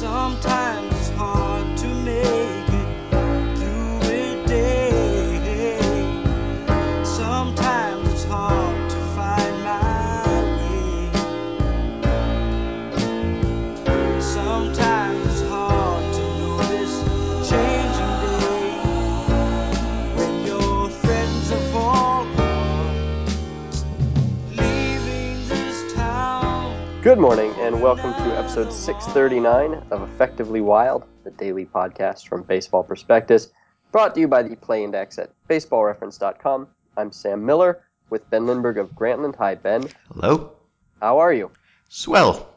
Sometimes Good morning, and welcome to episode 639 of Effectively Wild, the daily podcast from Baseball Prospectus, brought to you by the Play Index at baseballreference.com. I'm Sam Miller with Ben Lindbergh of Grantland. Hi, Ben. Hello? How are you? Swell.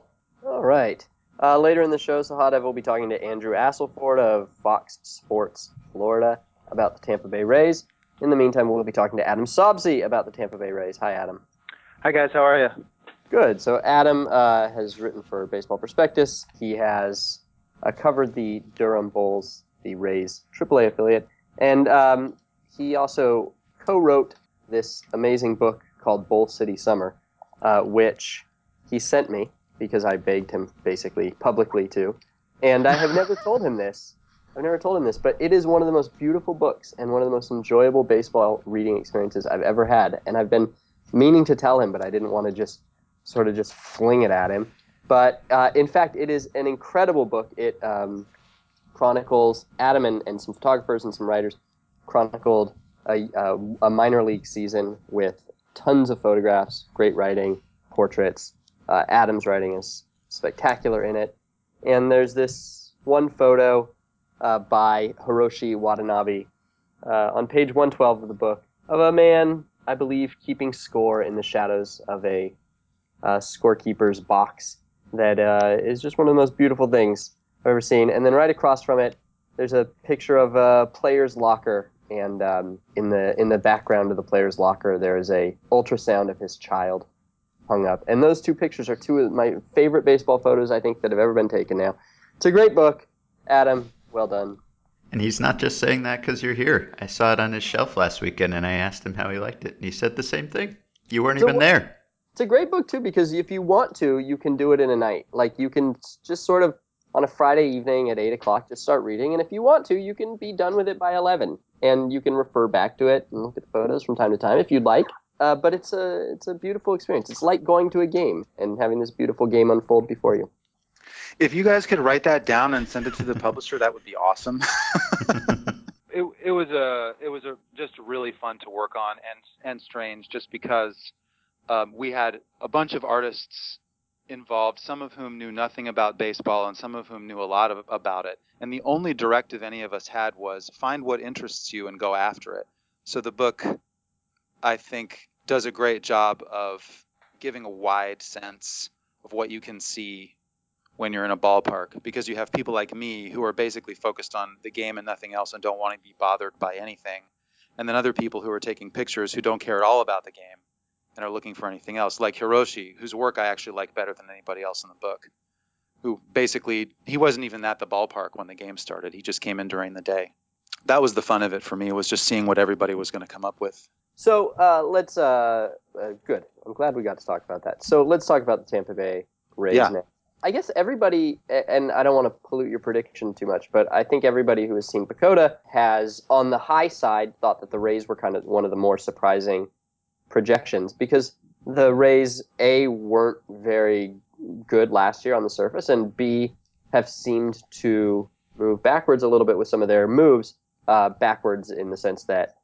All right. Uh, later in the show, Sahadev will be talking to Andrew Astleford of Fox Sports Florida about the Tampa Bay Rays. In the meantime, we'll be talking to Adam Sobsey about the Tampa Bay Rays. Hi, Adam. Hi guys, how are you? Good. So Adam uh, has written for Baseball Prospectus. He has uh, covered the Durham Bulls, the Rays AAA affiliate, and um, he also co-wrote this amazing book called Bull City Summer, uh, which he sent me because I begged him basically publicly to, and I have never told him this. I've never told him this, but it is one of the most beautiful books and one of the most enjoyable baseball reading experiences I've ever had, and I've been meaning to tell him, but I didn't want to just sort of just fling it at him. But uh, in fact, it is an incredible book. It um, chronicles Adam and, and some photographers and some writers chronicled a, a, a minor league season with tons of photographs, great writing, portraits. Uh, Adam's writing is spectacular in it. And there's this one photo uh, by Hiroshi Watanabe uh, on page 112 of the book of a man, I believe, keeping score in the shadows of a uh, scorekeeper's box that uh, is just one of the most beautiful things I've ever seen. And then right across from it, there's a picture of a player's locker, and um, in the in the background of the player's locker, there is a ultrasound of his child hung up. And those two pictures are two of my favorite baseball photos I think that have ever been taken. Now, it's a great book, Adam. Well done. And he's not just saying that because you're here. I saw it on his shelf last weekend and I asked him how he liked it. And he said the same thing. You weren't So even there. It's a great book too because if you want to, you can do it in a night. Like you can just sort of on a Friday evening at eight o'clock just start reading, and if you want to, you can be done with it by eleven, and you can refer back to it and look at the photos from time to time if you'd like. Uh, but it's a it's a beautiful experience. It's like going to a game and having this beautiful game unfold before you. If you guys could write that down and send it to the publisher, that would be awesome. it it was a it was a just really fun to work on and and strange just because um, we had a bunch of artists involved, some of whom knew nothing about baseball and some of whom knew a lot of, about it. And the only directive any of us had was find what interests you and go after it. So the book, I think, does a great job of giving a wide sense of what you can see when you're in a ballpark because you have people like me who are basically focused on the game and nothing else and don't want to be bothered by anything. And then other people who are taking pictures who don't care at all about the game and are looking for anything else, like Hiroshi, whose work I actually like better than anybody else in the book. Who basically, he wasn't even at the ballpark when the game started. He just came in during the day. That was the fun of it for me, was just seeing what everybody was going to come up with. So uh, let's uh, uh, good. I'm glad we got to talk about that. So let's talk about the Tampa Bay Rays Yeah. now. I guess everybody, and I don't want to pollute your prediction too much, but I think everybody who has seen PECOTA has, on the high side, thought that the Rays were kind of one of the more surprising projections because the Rays a weren't very good last year on the surface, and b have seemed to move backwards a little bit with some of their moves, uh, backwards in the sense that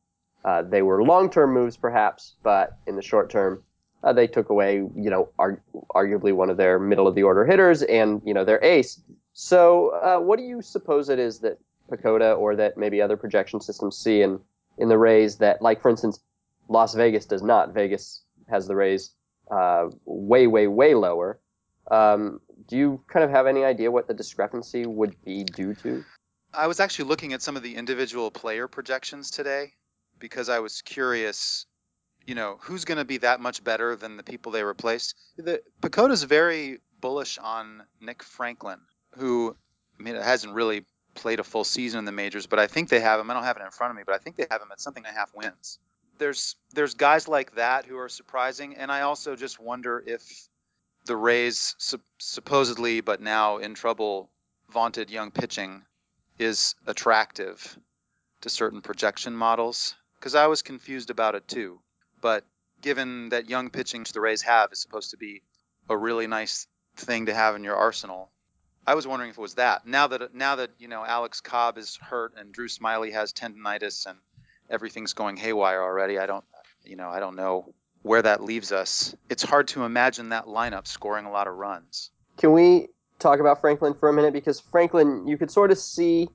uh, they were long-term moves, perhaps, but in the short term, uh, they took away, you know, ar- arguably one of their middle-of-the-order hitters and you know their ace. So, uh, what do you suppose it is that PECOTA or that maybe other projection systems see in in the Rays that, like, for instance, Las Vegas does not. Vegas has the Rays uh, way, way, way lower. Um, do you kind of have any idea what the discrepancy would be due to? I was actually looking at some of the individual player projections today because I was curious, you know, who's going to be that much better than the people they replaced. The PECOTA's very bullish on Nick Franklin, who I mean, hasn't really played a full season in the majors, but I think they have him. I don't have it in front of me, but I think they have him at something and a half wins. There's there's guys like that who are surprising, and I also just wonder if the Rays sup- supposedly, but now in trouble vaunted young pitching is attractive to certain projection models because I was confused about it too. But given that young pitching the Rays have is supposed to be a really nice thing to have in your arsenal, I was wondering if it was that. Now that now that you know Alex Cobb is hurt and Drew Smyly has tendonitis and everything's going haywire already, I don't you know I don't know where that leaves us. It's hard to imagine that lineup scoring a lot of runs. Can we talk about Franklin for a minute? Because Franklin, you could sort of see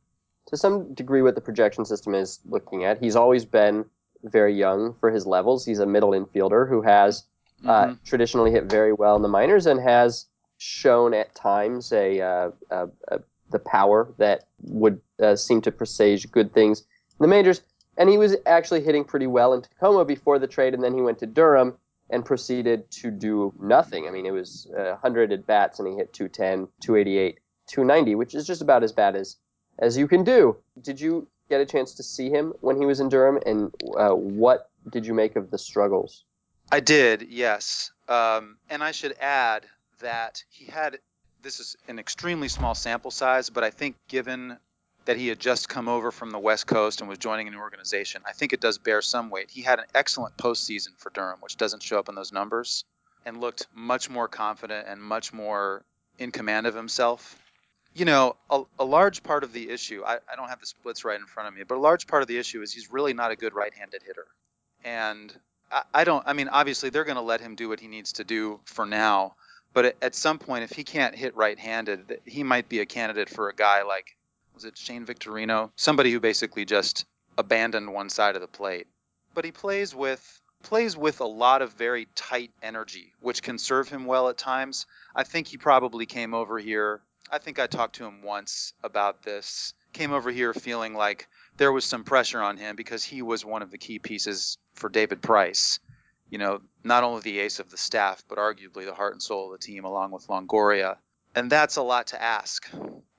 to some degree what the projection system is looking at. He's always been very young for his levels. He's a middle infielder who has uh, Mhm. traditionally hit very well in the minors and has shown at times a, uh, a, a the power that would uh, seem to presage good things in the majors. And he was actually hitting pretty well in Tacoma before the trade, and then he went to Durham and proceeded to do nothing. I mean, it was uh, 100 at bats, and he hit 210, 288, 290, which is just about as bad as as you can do. Did you get a chance to see him when he was in Durham, and uh, what did you make of the struggles? I did, yes. Um, and I should add that he had this is an extremely small sample size, but I think given that he had just come over from the West Coast and was joining a new organization, I think it does bear some weight. He had an excellent postseason for Durham, which doesn't show up in those numbers, and looked much more confident and much more in command of himself. You know, a, a large part of the issue, I, I don't have the splits right in front of me, but a large part of the issue is he's really not a good right handed hitter. And I, I don't, I mean, obviously they're going to let him do what he needs to do for now. But at, some point, if he can't hit right handed, he might be a candidate for a guy like, was it Shane Victorino? Somebody who basically just abandoned one side of the plate. But he plays with plays with a lot of very tight energy, which can serve him well at times. I think he probably came over here. I think I talked to him once about this. Came over here feeling like there was some pressure on him because he was one of the key pieces for David Price. You know, not only the ace of the staff, but arguably the heart and soul of the team, along with Longoria. And that's a lot to ask.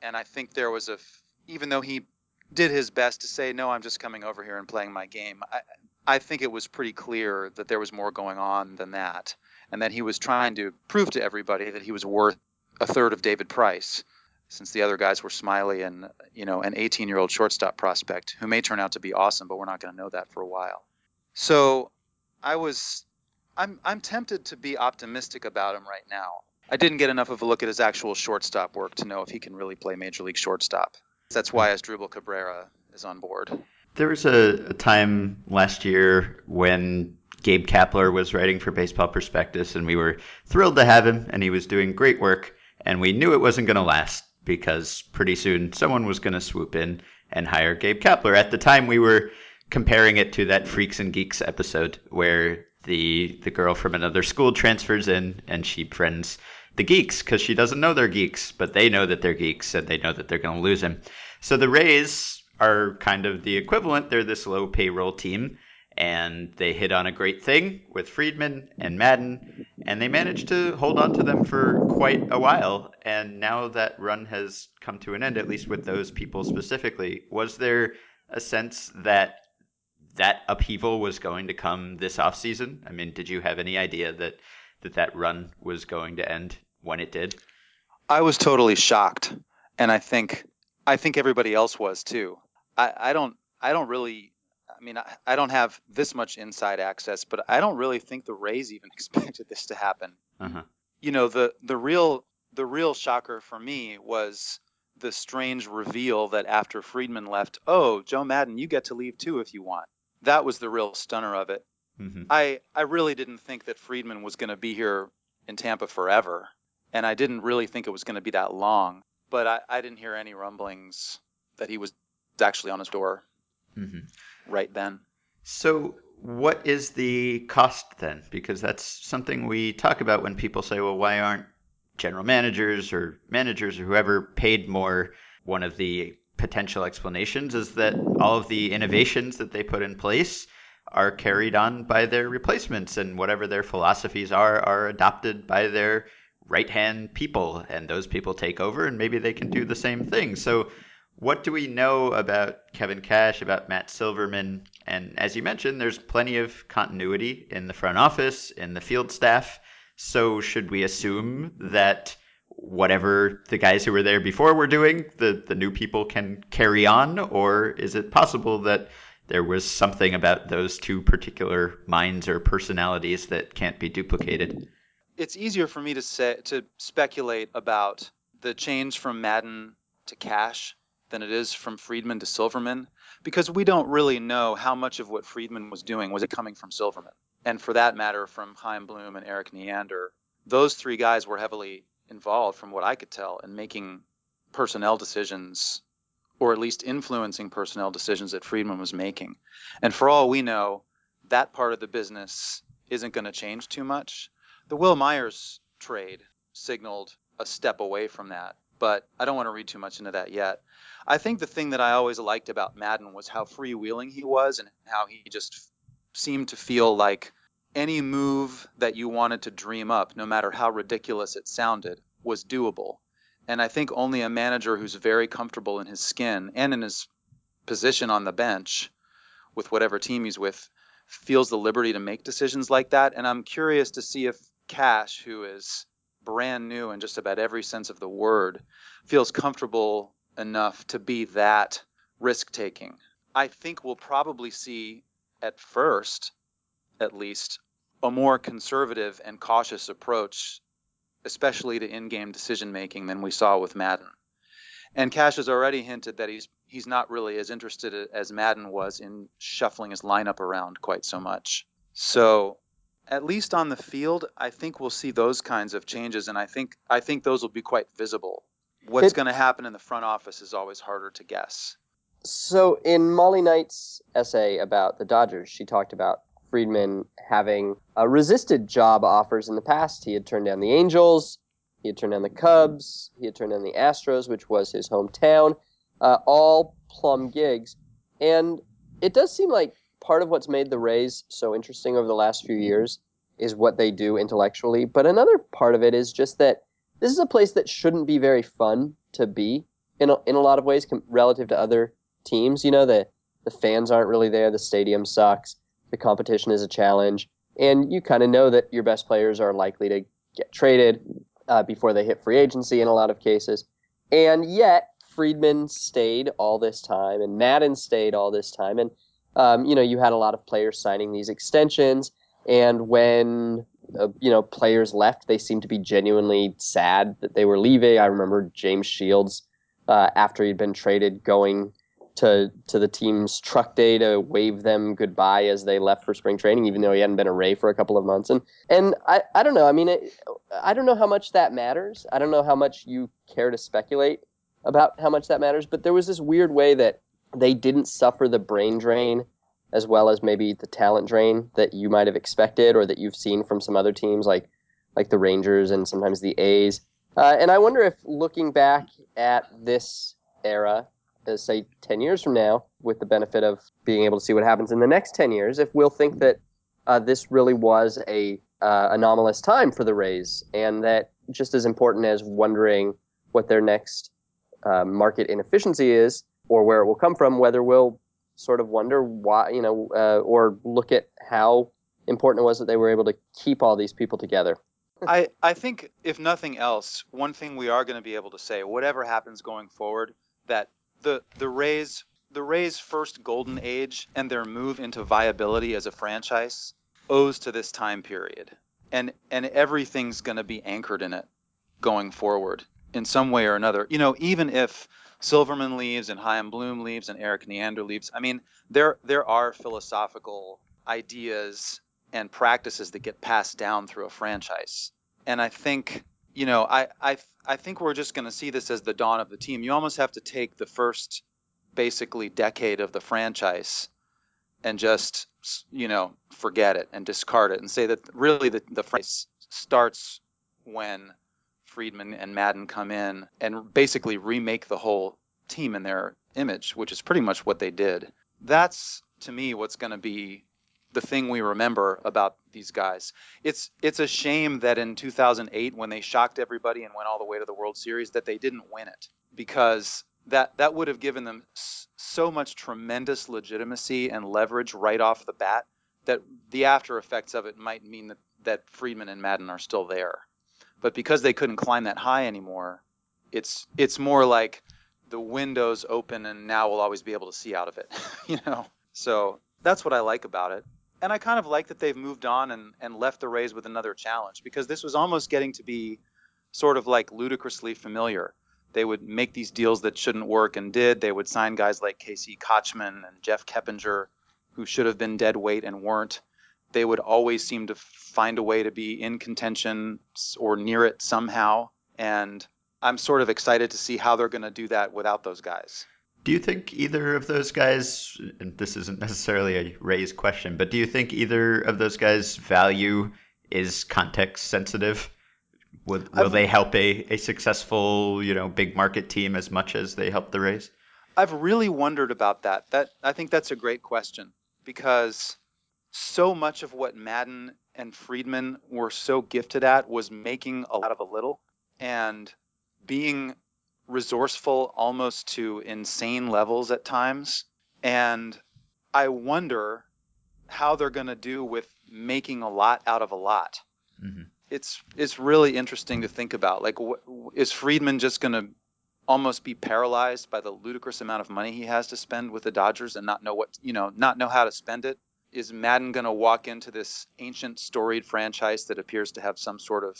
And I think there was a, even though he did his best to say, no, I'm just coming over here and playing my game, I, I think it was pretty clear that there was more going on than that. And that he was trying to prove to everybody that he was worth a third of David Price since the other guys were Smyly and you know an 18 year old shortstop prospect who may turn out to be awesome, but we're not going to know that for a while. So I was I'm I'm tempted to be optimistic about him right now. I didn't get enough of a look at his actual shortstop work to know if he can really play major league shortstop. That's why Asdrubal Cabrera is on board. There was a, a time last year when Gabe Kapler was writing for Baseball Prospectus, and we were thrilled to have him, and he was doing great work, and we knew it wasn't going to last because pretty soon someone was going to swoop in and hire Gabe Kapler. At the time, we were comparing it to that Freaks and Geeks episode where the the girl from another school transfers in and she befriends the geeks because she doesn't know they're geeks, but they know that they're geeks and they know that they're going to lose him. So the Rays are kind of the equivalent. They're this low payroll team, and they hit on a great thing with Friedman and Maddon, and they managed to hold on to them for quite a while. And now that run has come to an end, at least with those people specifically. Was there a sense that that upheaval was going to come this offseason? I mean, did you have any idea that that, that run was going to end when it did? I was totally shocked, and I think I think everybody else was too. I, I don't I don't really I mean I, I don't have this much inside access, but I don't really think the Rays even expected this to happen. Uh-huh. You know the the real the real shocker for me was the strange reveal that after Friedman left, oh Joe Maddon, you get to leave too if you want. That was the real stunner of it. Hmm I I really didn't think that Friedman was going to be here in Tampa forever, and I didn't really think it was going to be that long. But I, I didn't hear any rumblings that he was actually on his door hmm right then. So, what is the cost then? Because that's something we talk about when people say, well, why aren't general managers or managers or whoever paid more? One of the potential explanations is that all of the innovations that they put in place are carried on by their replacements, and whatever their philosophies are, are adopted by their right hand people, and those people take over, and maybe they can do the same thing. So, what do we know about Kevin Cash, about Matt Silverman? And as you mentioned, there's plenty of continuity in the front office, in the field staff. So should we assume that whatever the guys who were there before were doing, the, the new people can carry on? Or is it possible that there was something about those two particular minds or personalities that can't be duplicated? It's easier for me to say to speculate about the change from Maddon to Cash than it is from Friedman to Silverman because we don't really know how much of what Friedman was doing was it coming from Silverman. And for that matter, from Chaim Bloom and Erik Neander. Those three guys were heavily involved, from what I could tell, in making personnel decisions or at least influencing personnel decisions that Friedman was making. And for all we know, that part of the business isn't going to change too much. The Wil Myers trade signaled a step away from that, but I don't want to read too much into that yet. I think the thing that I always liked about Maddon was how freewheeling he was and how he just seemed to feel like any move that you wanted to dream up, no matter how ridiculous it sounded, was doable. And I think only a manager who's very comfortable in his skin and in his position on the bench with whatever team he's with feels the liberty to make decisions like that. And I'm curious to see if Cash, who is brand new in just about every sense of the word, feels comfortable enough to be that risk taking. I think we'll probably see at first, at least, a more conservative and cautious approach, especially to in-game decision making, than we saw with Maddon. And Cash has already hinted that he's he's not really as interested as Maddon was in shuffling his lineup around quite so much. So, at least on the field, I think we'll see those kinds of changes, and I think I think those will be quite visible. What's going to happen in the front office is always harder to guess. So in Molly Knight's essay about the Dodgers, she talked about Friedman having uh, resisted job offers in the past. He had turned down the Angels, he had turned down the Cubs, he had turned down the Astros, which was his hometown, uh, all plum gigs. And it does seem like part of what's made the Rays so interesting over the last few years is what they do intellectually. But another part of it is just that this is a place that shouldn't be very fun to be in a, in a lot of ways com- relative to other teams. You know, the the fans aren't really there. The stadium sucks. The competition is a challenge, and you kind of know that your best players are likely to get traded uh, before they hit free agency in a lot of cases. And yet, Friedman stayed all this time, and Maddon stayed all this time, and um, you know, you had a lot of players signing these extensions, and when uh, you know players left, they seemed to be genuinely sad that they were leaving. I remember James Shields uh, after he'd been traded going to to the team's truck day to wave them goodbye as they left for spring training, even though he hadn't been a Ray for a couple of months. And and I, I don't know. I mean, it, I don't know how much that matters. I don't know how much you care to speculate about how much that matters. But there was this weird way that they didn't suffer the brain drain as well as maybe the talent drain that you might have expected or that you've seen from some other teams like like the Rangers and sometimes the A's. Uh, and I wonder if looking back at this era, uh, say 10 years from now, with the benefit of being able to see what happens in the next 10 years, if we'll think that uh, this really was a uh, anomalous time for the Rays and that just as important as wondering what their next uh, market inefficiency is or where it will come from, whether we'll sort of wonder why, you know, uh, or look at how important it was that they were able to keep all these people together. I, I think, if nothing else, one thing we are going to be able to say, whatever happens going forward, that the the Rays the Rays' first golden age and their move into viability as a franchise owes to this time period, and and everything's going to be anchored in it going forward in some way or another. You know, even if Silverman leaves and Chaim Bloom leaves and Erik Neander leaves, I mean, there there are philosophical ideas and practices that get passed down through a franchise. And I think, you know, I I I think we're just going to see this as the dawn of the team. You almost have to take the first basically decade of the franchise and just, you know, forget it and discard it and say that really the the franchise starts when Friedman and Maddon come in and basically remake the whole team in their image, which is pretty much what they did. That's to me what's going to be the thing we remember about these guys. It's it's a shame that in 2008 when they shocked everybody and went all the way to the World Series that they didn't win it because that that would have given them so much tremendous legitimacy and leverage right off the bat that the after effects of it might mean that that Friedman and Maddon are still there. But because they couldn't climb that high anymore, it's it's more like the window's open and now we'll always be able to see out of it, you know. So that's what I like about it. And I kind of like that they've moved on and, and left the Rays with another challenge because this was almost getting to be sort of like ludicrously familiar. They would make these deals that shouldn't work and did. They would sign guys like Casey Kotchman and Jeff Keppinger, who should have been dead weight and weren't. They would always seem to find a way to be in contention or near it somehow. And I'm sort of excited to see how they're going to do that without those guys. Do you think either of those guys, and this isn't necessarily a Rays question, but do you think either of those guys' value is context sensitive? Will, will they help a, a successful, you know, big market team as much as they help the Rays? I've really wondered about that. That I think that's a great question because so much of what Maddon and Friedman were so gifted at was making a lot of a little and being resourceful almost to insane levels at times. And I wonder how they're going to do with making a lot out of a lot. Mm-hmm. It's it's really interesting to think about. Like, wh- is Friedman just going to almost be paralyzed by the ludicrous amount of money he has to spend with the Dodgers and not know what you know, not know how to spend it? Is Maddon going to walk into this ancient, storied franchise that appears to have some sort of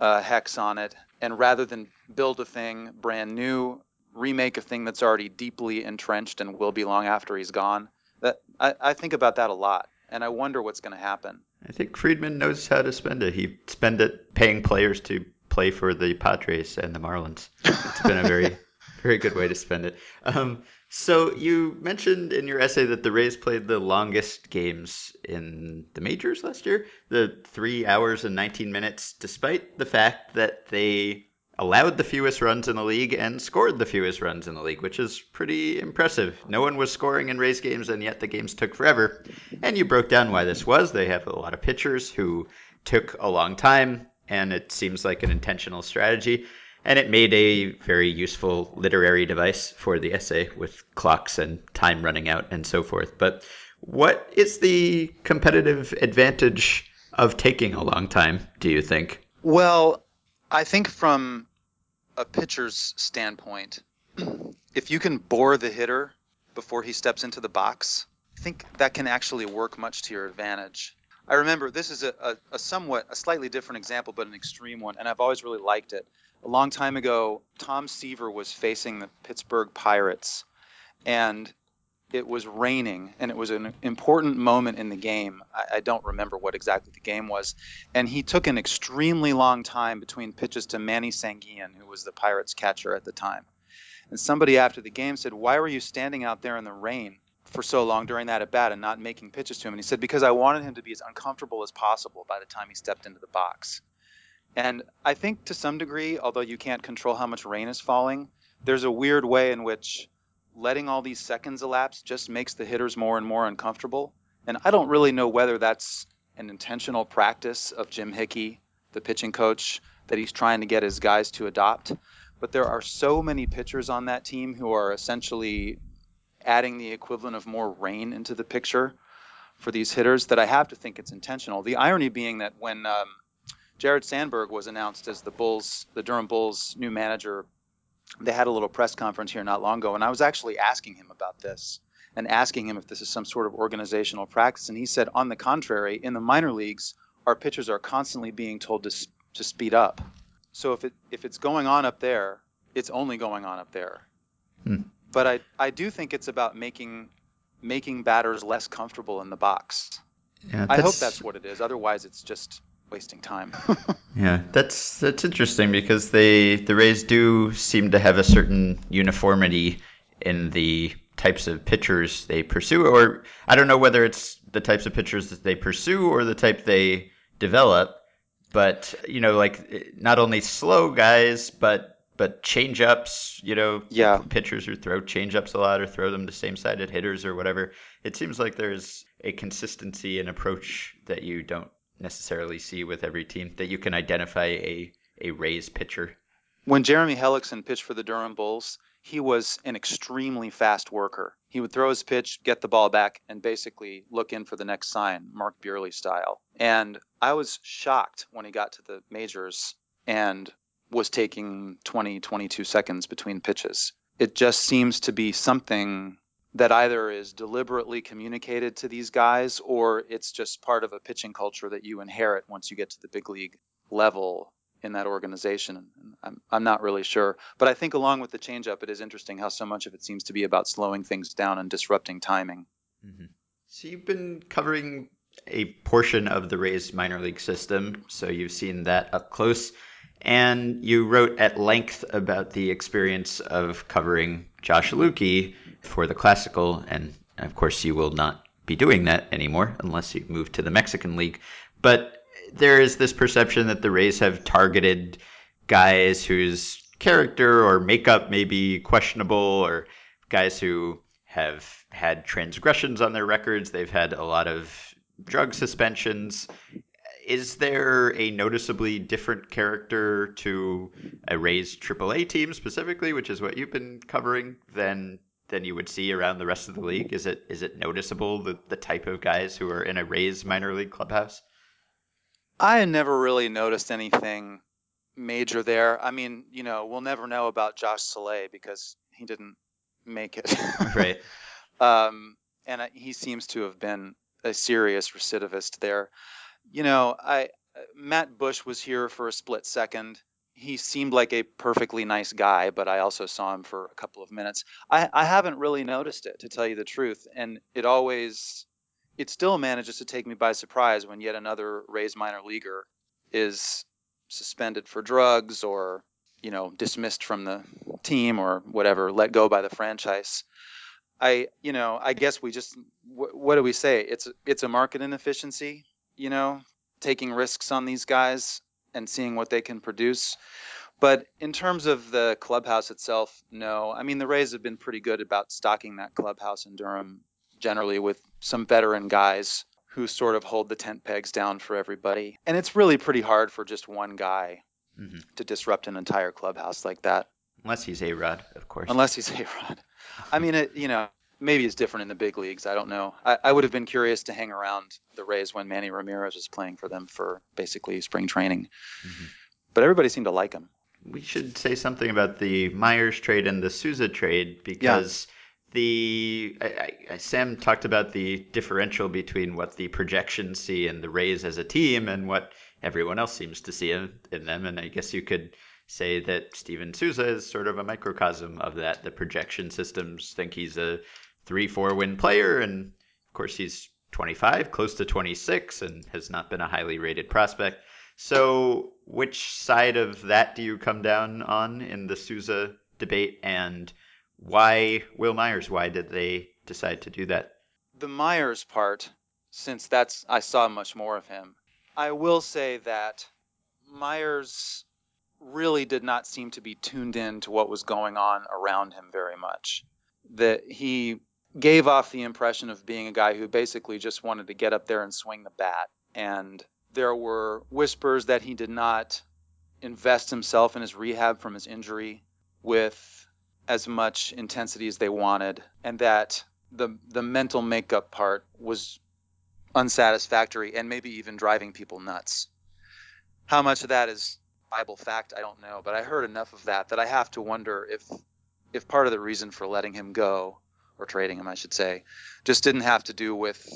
uh, hex on it, and rather than build a thing brand new, remake a thing that's already deeply entrenched and will be long after he's gone. That I, I think about that a lot, and I wonder what's going to happen. I think Friedman knows how to spend it. He spend it paying players to play for the Padres and the Marlins. It's been a very, very good way to spend it. Um, so you mentioned in your essay that the Rays played the longest games in the majors last year, the three hours and 19 minutes, despite the fact that they allowed the fewest runs in the league and scored the fewest runs in the league, which is pretty impressive. No one was scoring in Rays games, and yet the games took forever. And you broke down why this was. They have a lot of pitchers who took a long time, and it seems like an intentional strategy and it made a very useful literary device for the essay with clocks and time running out and so forth. But what is the competitive advantage of taking a long time, do you think? Well, I think from a pitcher's standpoint, if you can bore the hitter before he steps into the box, I think that can actually work much to your advantage. I remember this is a, a, a, somewhat a slightly different example, but an extreme one, and I've always really liked it a long time ago, Tom Seaver was facing the Pittsburgh Pirates, and it was raining, and it was an important moment in the game. I, I, don't remember what exactly the game was, and he took an extremely long time between pitches to Manny Sanguillen, who was the Pirates catcher at the time. And somebody after the game said, "Why were you standing out there in the rain?" for so long during that at bat and not making pitches to him. And he said, because I wanted him to be as uncomfortable as possible by the time he stepped into the box. And I think to some degree, although you can't control how much rain is falling, there's a weird way in which letting all these seconds elapse just makes the hitters more and more uncomfortable. And I don't really know whether that's an intentional practice of Jim Hickey, the pitching coach, that he's trying to get his guys to adopt. But there are so many pitchers on that team who are essentially adding the equivalent of more rain into the picture for these hitters that I have to think it's intentional. The irony being that when um, Jared Sandberg was announced as the Bulls, the Durham Bulls' new manager. They had a little press conference here not long ago, and I was actually asking him about this and asking him if this is some sort of organizational practice. And he said, on the contrary, in the minor leagues, our pitchers are constantly being told to to speed up. So if it if it's going on up there, it's only going on up there. Hmm. But I I do think it's about making making batters less comfortable in the box. Yeah, I hope that's what it is. Otherwise, it's just wasting time. yeah, that's that's interesting because they the Rays do seem to have a certain uniformity in the types of pitchers they pursue, or I don't know whether it's the types of pitchers that they pursue or the type they develop. But you know, like not only slow guys, but but change ups, you know, yeah. pitchers who throw change ups a lot or throw them to same sided hitters or whatever. It seems like there's a consistency in approach that you don't necessarily see with every team that you can identify a a Rays pitcher. When Jeremy Hellickson pitched for the Durham Bulls, he was an extremely fast worker. He would throw his pitch, get the ball back, and basically look in for the next sign, Mark Buehrle style. And I was shocked when he got to the majors and was taking 20, 22 seconds between pitches. It just seems to be something that either is deliberately communicated to these guys or it's just part of a pitching culture that you inherit once you get to the big league level in that organization. I'm, I'm not really sure. But I think along with the changeup, it is interesting how so much of it seems to be about slowing things down and disrupting timing. Mm-hmm. So you've been covering a portion of the Rays minor league system, so you've seen that up close. And you wrote at length about the experience of covering Josh Lueke for the Classical, and of course, you will not be doing that anymore unless you move to the Mexican League. But there is this perception that the Rays have targeted guys whose character or makeup may be questionable, or guys who have had transgressions on their records. They've had a lot of drug suspensions. Is there a noticeably different character to a Rays AAA team specifically, which is what you've been covering, than than you would see around the rest of the league? Is it is it noticeable the, the type of guys who are in a Rays minor league clubhouse? I never really noticed anything major there. I mean, you know, we'll never know about Josh Soleil because he didn't make it. right. Um, and he seems to have been a serious recidivist there. You know, I uh, Matt Bush was here for a split second. He seemed like a perfectly nice guy, but I also saw him for a couple of minutes. I, I haven't really noticed it, to tell you the truth, and it always, it still manages to take me by surprise when yet another Rays minor leaguer is suspended for drugs or, you know, dismissed from the team or whatever, let go by the franchise. I, you know, I guess we just, wh- what do we say? It's it's a market inefficiency, you know, taking risks on these guys and seeing what they can produce. But in terms of the clubhouse itself, no. I mean, the Rays have been pretty good about stocking that clubhouse in Durham, generally with some veteran guys who sort of hold the tent pegs down for everybody. And it's really pretty hard for just one guy mm-hmm. to disrupt an entire clubhouse like that. Unless he's A Rod, of course. Unless he's A Rod. I mean, it, you know, maybe it's different in the big leagues. I don't know. I, I, would have been curious to hang around the Rays when Manny Ramirez was playing for them for basically spring training. Mm-hmm. But everybody seemed to like him. We should say something about the Myers trade and the Souza trade because yeah. the I, I, Sam talked about the differential between what the projections see in the Rays as a team and what everyone else seems to see in, in them. And I guess you could say that Steven Souza is sort of a microcosm of that. The projection systems think he's a three, four win player. And of course, he's 25, close to 26, and has not been a highly rated prospect. So, which side of that do you come down on in the Souza debate? And why Wil Myers? Why did they decide to do that? The Myers part, since that's I saw much more of him, I will say that Myers really did not seem to be tuned in to what was going on around him very much. That he gave off the impression of being a guy who basically just wanted to get up there and swing the bat. And there were whispers that he did not invest himself in his rehab from his injury with as much intensity as they wanted, and that the the mental makeup part was unsatisfactory and maybe even driving people nuts. How much of that is Bible fact, I don't know, but I heard enough of that that I have to wonder if if part of the reason for letting him go or trading him, I should say, just didn't have to do with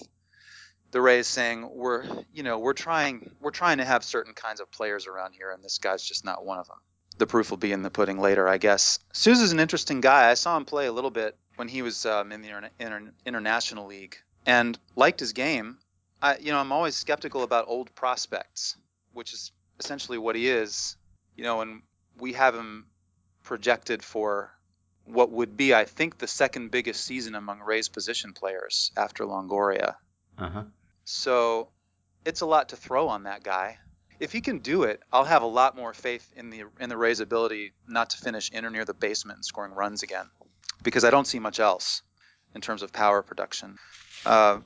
the Rays saying we're you know we're trying we're trying to have certain kinds of players around here, and this guy's just not one of them. The proof will be in the pudding later, I guess. Souza's an interesting guy. I saw him play a little bit when he was um, in the inter- inter- international league and liked his game. I you know I'm always skeptical about old prospects, which is essentially what he is. You know, and we have him projected for what would be, I think, the second biggest season among Rays position players after Longoria. Uh-huh. So it's a lot to throw on that guy. If he can do it, I'll have a lot more faith in the in the Rays' ability not to finish in or near the basement and scoring runs again, because I don't see much else in terms of power production. Uh,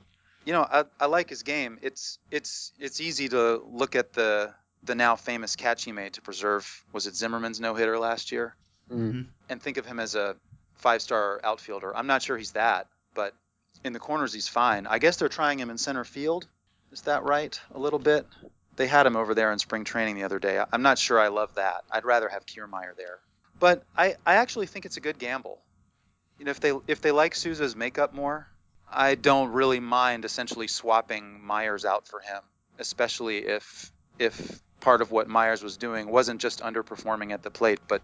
you know, I, I like his game. It's it's it's easy to look at the the now famous catch he made to preserve was it Zimmermann's no hitter last year mm-hmm. and think of him as a five star outfielder. I'm not sure he's that, but in the corners he's fine. I guess they're trying him in center field. Is that right? A little bit. They had him over there in spring training the other day. I'm not sure I love that. I'd rather have Kiermaier there. But I, I actually think it's a good gamble. You know, if they if they like Souza's makeup more, I don't really mind essentially swapping Myers out for him, especially if if part of what Myers was doing wasn't just underperforming at the plate, but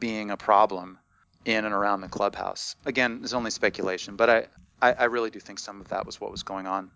being a problem in and around the clubhouse. Again, it's only speculation, but I, I, I really do think some of that was what was going on.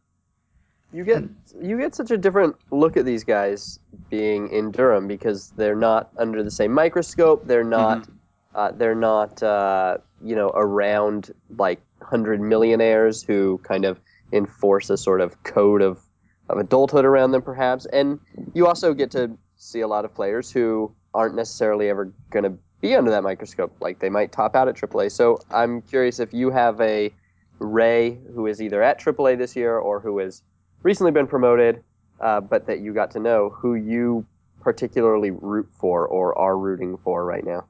You get you get such a different look at these guys being in Durham because they're not under the same microscope. They're not uh, they're not uh, you know around like hundred millionaires who kind of enforce a sort of code of of adulthood around them, perhaps. And you also get to see a lot of players who aren't necessarily ever going to be under that microscope. Like they might top out at AAA. So I'm curious if you have a Ray who is either at AAA this year or who has recently been promoted, uh, but that you got to know, who you particularly root for or are rooting for right now.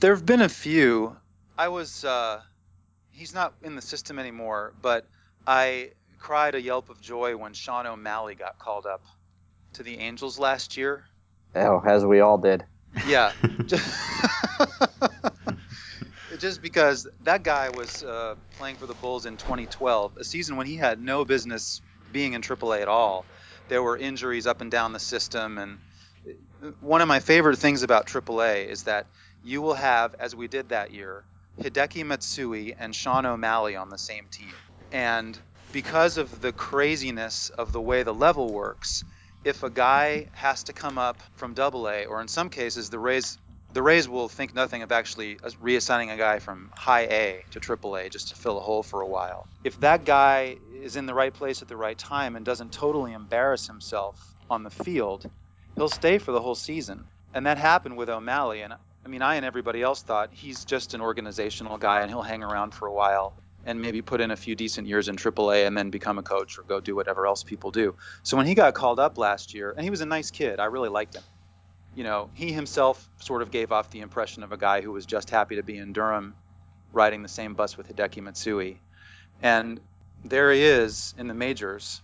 There have been a few. I was, uh, he's not in the system anymore, but I cried a yelp of joy when Shawn O'Malley got called up to the Angels last year. Oh, as we all did. Yeah. Just because that guy was uh, playing for the Bulls in 2012, a season when he had no business being in AAA at all. There were injuries up and down the system, and one of my favorite things about AAA is that you will have, as we did that year, Hideki Matsui and Shawn O'Malley on the same team. And because of the craziness of the way the level works, if a guy has to come up from Double A, or in some cases the Rays the Rays will think nothing of actually uh, reassigning a guy from high A to triple A just to fill a hole for a while. If that guy is in the right place at the right time and doesn't totally embarrass himself on the field, he'll stay for the whole season. And that happened with O'Malley. And I mean, I and everybody else thought he's just an organizational guy and he'll hang around for a while and maybe put in a few decent years in AAA and then become a coach or go do whatever else people do. So when he got called up last year, and he was a nice kid, I really liked him you know, he himself sort of gave off the impression of a guy who was just happy to be in Durham riding the same bus with Hideki Matsui. And there he is in the majors.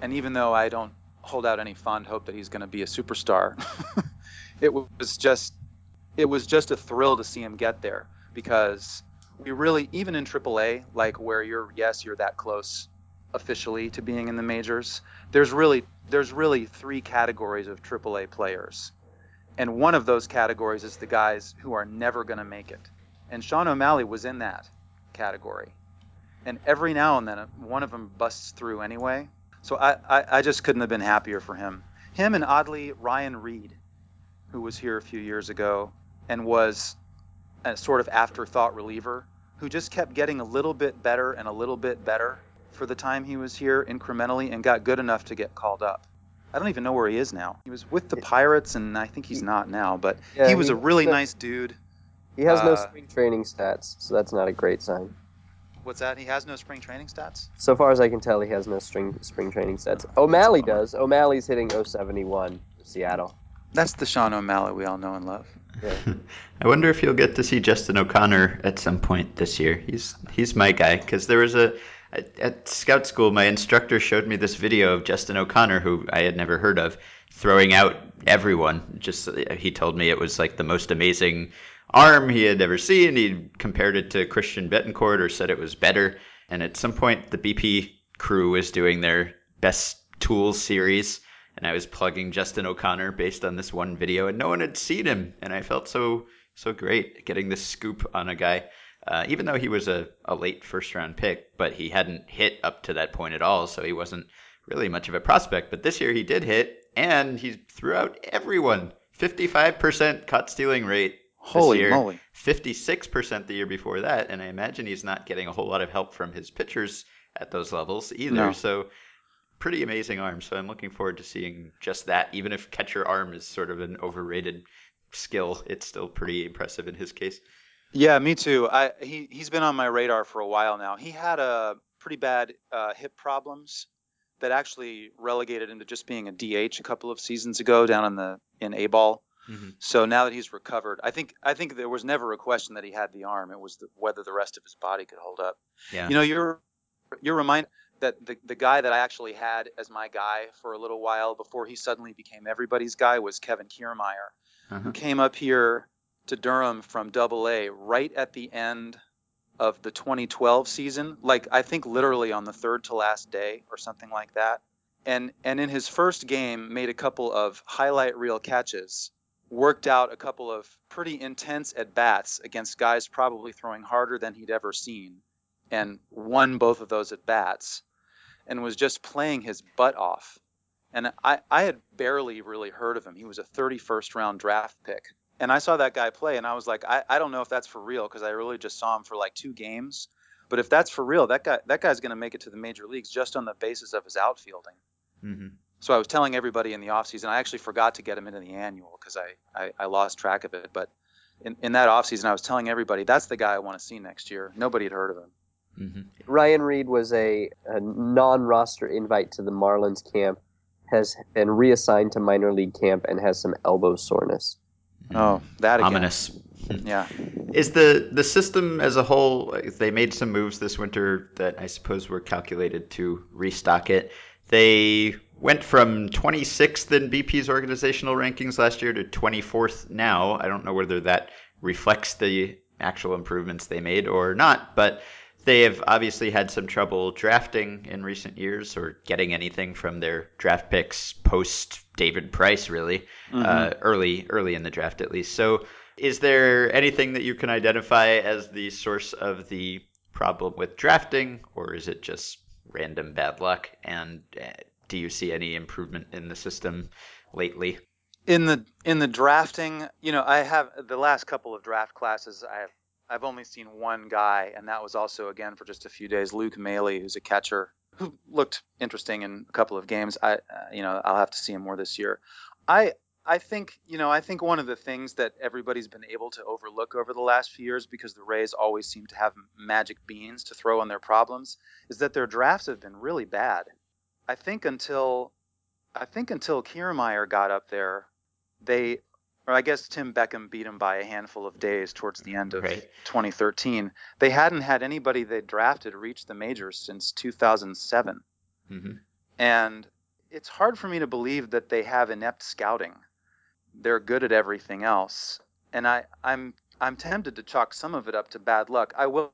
And even though I don't hold out any fond hope that he's going to be a superstar, it was just it was just a thrill to see him get there because we really even in AAA, like where you're yes, you're that close officially to being in the majors, there's really there's really three categories of AAA players and one of those categories is the guys who are never going to make it. And Shawn O'Malley was in that category. And every now and then, one of them busts through anyway. So I, I, I just couldn't have been happier for him. Him and oddly Ryan Reid, who was here a few years ago and was a sort of afterthought reliever, who just kept getting a little bit better and a little bit better for the time he was here incrementally and got good enough to get called up. I don't even know where he is now. He was with the Pirates, and I think he's not now. But Yeah, he was he- a really nice dude. He has no Uh, spring training stats, so that's not a great sign. What's that? He has no spring training stats. So far as I can tell, he has no string, spring training stats. O'Malley does. O'Malley's hitting 071 Seattle. That's the Shawn O'Malley we all know and love. I wonder if you'll get to see Justin O'Connor at some point this year. He's he's my guy because there was a at, at scout school my instructor showed me this video of Justin O'Connor who I had never heard of throwing out everyone. Just he told me it was like the most amazing arm he had ever seen. He compared it to Christian Bethancourt or said it was better. And at some point the BP crew was doing their best tools series and I was plugging Justin O'Connor based on this one video, and no one had seen him, and I felt so so great getting this scoop on a guy, uh, even though he was a, a late first round pick, but he hadn't hit up to that point at all, so he wasn't really much of a prospect. But this year he did hit, and he threw out everyone. 55% caught stealing rate. Holy year. moly! 56% the year before that, and I imagine he's not getting a whole lot of help from his pitchers at those levels either. No. So pretty amazing arm. So I'm looking forward to seeing just that. Even if catcher arm is sort of an overrated skill, it's still pretty impressive in his case. Yeah, me too. I he he's been on my radar for a while now. He had a pretty bad uh, hip problems that actually relegated him to just being a DH a couple of seasons ago down in the in A ball. Mhm. So now that he's recovered, I think I think there was never a question that he had the arm. It was the, whether the rest of his body could hold up. Yeah. You know, you're You're reminded that the the guy that I actually had as my guy for a little while before he suddenly became everybody's guy was Kevin Kiermaier, Uh-huh. who came up here to Durham from Double A right at the end of the 2012 season, like I think literally on the third to last day or something like that. And and in his first game made a couple of highlight reel catches, worked out a couple of pretty intense at bats against guys probably throwing harder than he'd ever seen, and won both of those at bats, and was just playing his butt off. And I, I had barely really heard of him. He was a 31st round draft pick. And I saw that guy play, and I was like, I, I don't know if that's for real because I really just saw him for like two games. But if that's for real, that guy that guy's going to make it to the major leagues just on the basis of his outfielding. hmm So I was telling everybody in the offseason, I actually forgot to get him into the annual because I, I, I lost track of it. But in, in that offseason, I was telling everybody, that's the guy I want to see next year. Nobody had heard of him. Hmm Ryan Reid was a, a non-roster invite to the Marlins camp, has been reassigned to minor league camp, and has some elbow soreness. Oh, that again. Ominous. Yeah. Is the the system as a whole? They made some moves this winter that I suppose were calculated to restock it. They went from 26th in BP's organizational rankings last year to 24th now. I don't know whether that reflects the actual improvements they made or not, but they have obviously had some trouble drafting in recent years or getting anything from their draft picks post David Price, really Mhm. uh, early early in the draft at least. So, is there anything that you can identify as the source of the problem with drafting, or is it just random bad luck? And uh, do you see any improvement in the system lately? in the in the drafting, you know, I have the last couple of draft classes. I have I've only seen one guy, and that was also again for just a few days. Luke Maile, who's a catcher who looked interesting in a couple of games. I uh, you know I'll have to see him more this year. I I think you know I think one of the things that everybody's been able to overlook over the last few years because the Rays always seem to have magic beans to throw on their problems is that their drafts have been really bad. I think until I think until Kiermaier got up there, they, or I guess Tim Beckham beat him by a handful of days towards the end of Right. 2013. They hadn't had anybody they drafted reach the majors since 2007, hmm and it's hard for me to believe that they have inept scouting. They're good at everything else, and I, I'm I'm tempted to chalk some of it up to bad luck. I will,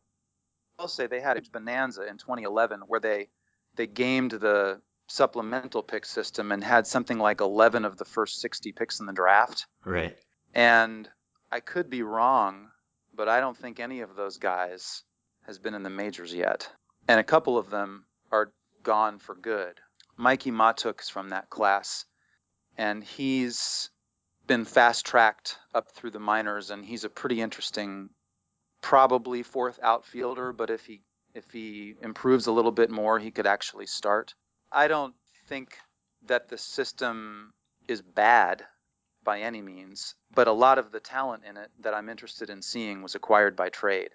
will say they had a bonanza in 2011 where they they gamed the supplemental pick system and had something like 11 of the first 60 picks in the draft. Right. And I could be wrong, but I don't think any of those guys has been in the majors yet. And a couple of them are gone for good. Mikey Mahtook's from that class, and he's been fast tracked up through the minors, and he's a pretty interesting, probably fourth outfielder. But if he if he improves a little bit more, he could actually start. I don't think that the system is bad by any means, but a lot of the talent in it that I'm interested in seeing was acquired by trade.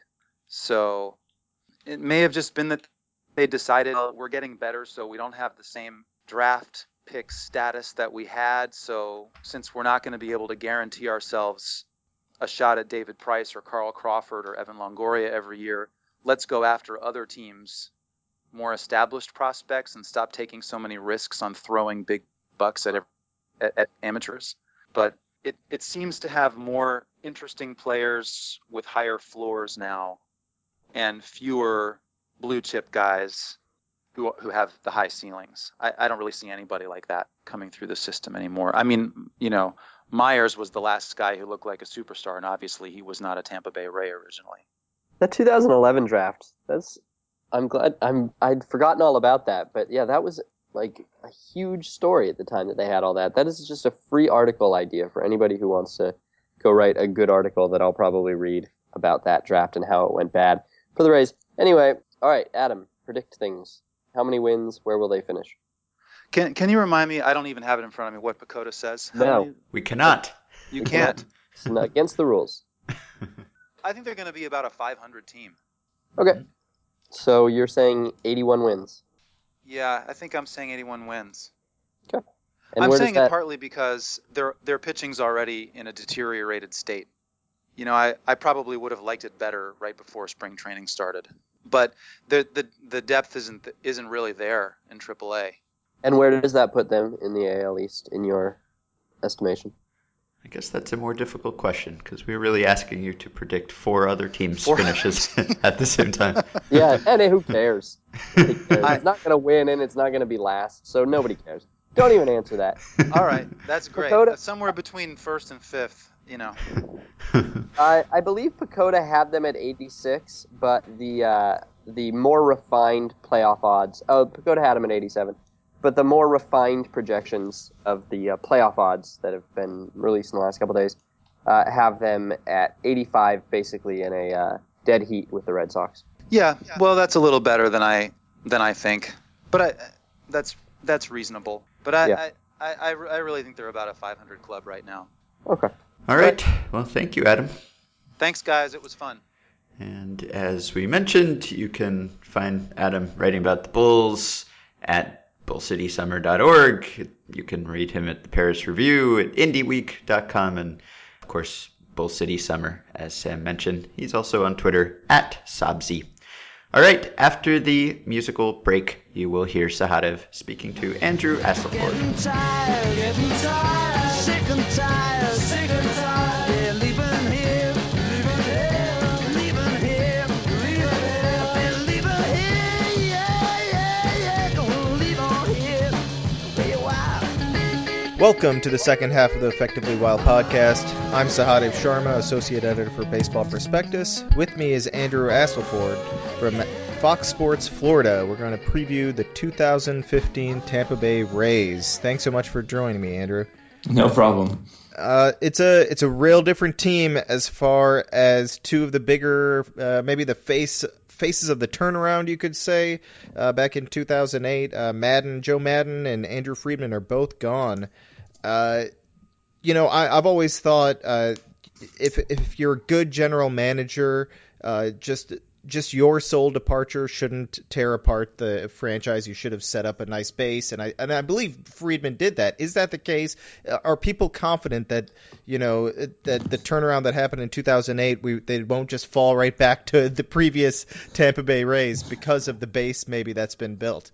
So it may have just been that they decided "Oh, we're getting better, so we don't have the same draft pick status that we had. So since we're not going to be able to guarantee ourselves a shot at David Price or Carl Crawford or Evan Longoria every year, let's go after other teams' more established prospects and stop taking so many risks on throwing big bucks at, at, at amateurs. But it, it seems to have more interesting players with higher floors now and fewer blue chip guys who, who have the high ceilings. I, I don't really see anybody like that coming through the system anymore. I mean, you know, Myers was the last guy who looked like a superstar, and obviously he was not a Tampa Bay Ray originally. That 2011 draft. That's. I'm glad. I'm. I'd forgotten all about that, but yeah, that was like a huge story at the time that they had all that. That is just a free article idea for anybody who wants to go write a good article that I'll probably read about that draft and how it went bad for the Rays. Anyway, all right, Adam, predict things. How many wins? Where will they finish? Can Can you remind me? I don't even have it in front of me. What PECOTA says? No. many- We cannot. you can't. It's not against the rules. I think they're going to be about a 500 team. Okay. So you're saying 81 wins. Yeah, I think I'm saying 81 wins. And I'm saying that, it partly because their their pitching's already in a deteriorated state. You know, I, I probably would have liked it better right before spring training started. but the the the depth isn't isn't really there in AAA. And where does that put them in the AL East in your estimation? I guess that's a more difficult question because we're really asking you to predict four other teams' Four- finishes at the same time. Yeah, and who cares? Nobody cares. I- It's not going to win and it's not going to be last, so nobody cares. Don't even answer that. All right, that's great. Dakota- somewhere between first and fifth. You know, I, I believe PECOTA had them at 86, but the uh, the more refined playoff odds. Oh, PECOTA had them at 87, but the more refined projections of the uh, playoff odds that have been released in the last couple days uh, have them at 85, basically in a uh, dead heat with the Red Sox. yeah. Well, that's a little better than I than I think, but I that's that's reasonable. But I Yeah. I, I, I, I really think they're about a 500 club right now. Okay. All right. Well, thank you, Adam. Thanks, guys. It was fun. And as we mentioned, you can find Adam writing about the Bulls at bullcitysummer.org. You can read him at the Paris Review at indyweek.com and, of course, Bull City Summer, as Sam mentioned. He's also on Twitter at Sobsey. All right, after the musical break, you will hear Sahadev speaking to Andrew Astleford. Welcome to the second half of the Effectively Wild podcast. I'm Sahadev Sharma, Associate Editor for Baseball Prospectus. With me is Andrew Astleford from Fox Sports Florida. We're going to preview the 2015 Tampa Bay Rays. Thanks so much for joining me, Andrew. No problem. Uh, it's a it's a real different team as far as two of the bigger, uh, maybe the face faces of the turnaround, you could say. Uh, back in 2008, uh, Maddon, Joe Maddon, and Andrew Friedman are both gone. Uh, you know, I, I've always thought uh, if if you're a good general manager, uh, just just your sole departure shouldn't tear apart the franchise. You should have set up a nice base, and I and I believe Friedman did that. Is that the case? Uh, Are people confident that you know that the turnaround that happened in 2008, we they won't just fall right back to the previous Tampa Bay Rays because of the base maybe that's been built?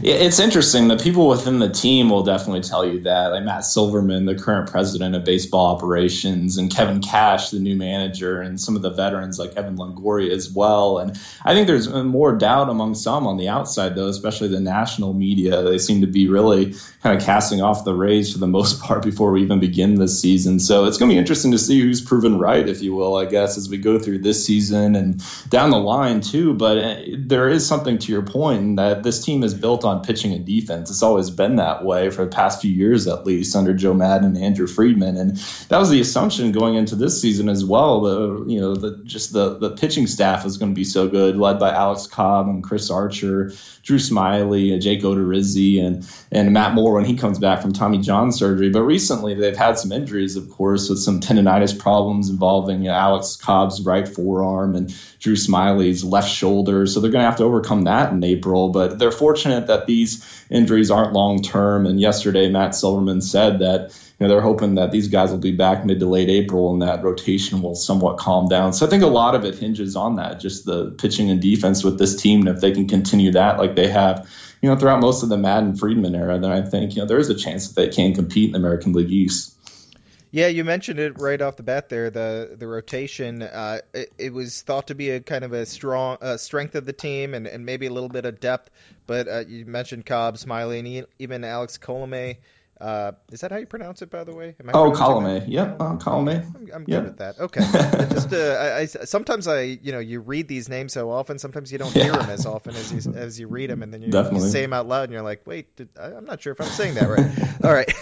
It's interesting. The people within the team will definitely tell you that. Like Matt Silverman, the current president of baseball operations, and Kevin Cash, the new manager, and some of the veterans like Evan Longoria as well. And I think there's more doubt among some on the outside, though, especially the national media. They seem to be really kind of casting off the Rays for the most part before we even begin this season. So it's going to be interesting to see who's proven right, if you will, I guess, as we go through this season and down the line, too. But uh, there is something to your point that this team is built on pitching and defense. It's always been that way for the past few years, at least, under Joe Maddon and Andrew Friedman. And that was the assumption going into this season as well. The you know the just the the pitching staff is going to be so good, led by Alex Cobb and Chris Archer, Drew Smyly, and Jake Odorizzi, and and Matt Moore when he comes back from Tommy John surgery. But recently they've had some injuries, of course, with some tendonitis problems involving you know, Alex Cobb's right forearm and Drew Smyly's left shoulder. So they're going to have to overcome that in April. But they're fortunate that these injuries aren't long term. And yesterday, Matt Silverman said that you know they're hoping that these guys will be back mid to late April and that rotation will somewhat calm down. So I think a lot of it hinges on that, just the pitching and defense with this team. And if they can continue that like they have, you know, throughout most of the Maddon Friedman era, then I think you know there is a chance that they can compete in the American League East. Yeah, you mentioned it right off the bat there. The the rotation, uh, it, it was thought to be a kind of a strong uh, strength of the team and, and maybe a little bit of depth. But uh, you mentioned Cobb, Smyly, and even Alex Colome. Uh, is that how you pronounce it, by the way? Am I Oh, Colome. Yep, uh, Colome. I'm, I'm Yeah. good with that. Okay. Just uh, I, I sometimes I you know you read these names so often, sometimes you don't hear them as often as you as you read them, and then you, you say them out loud, and you're like, wait, did, I, I'm not sure if I'm saying that right. All right.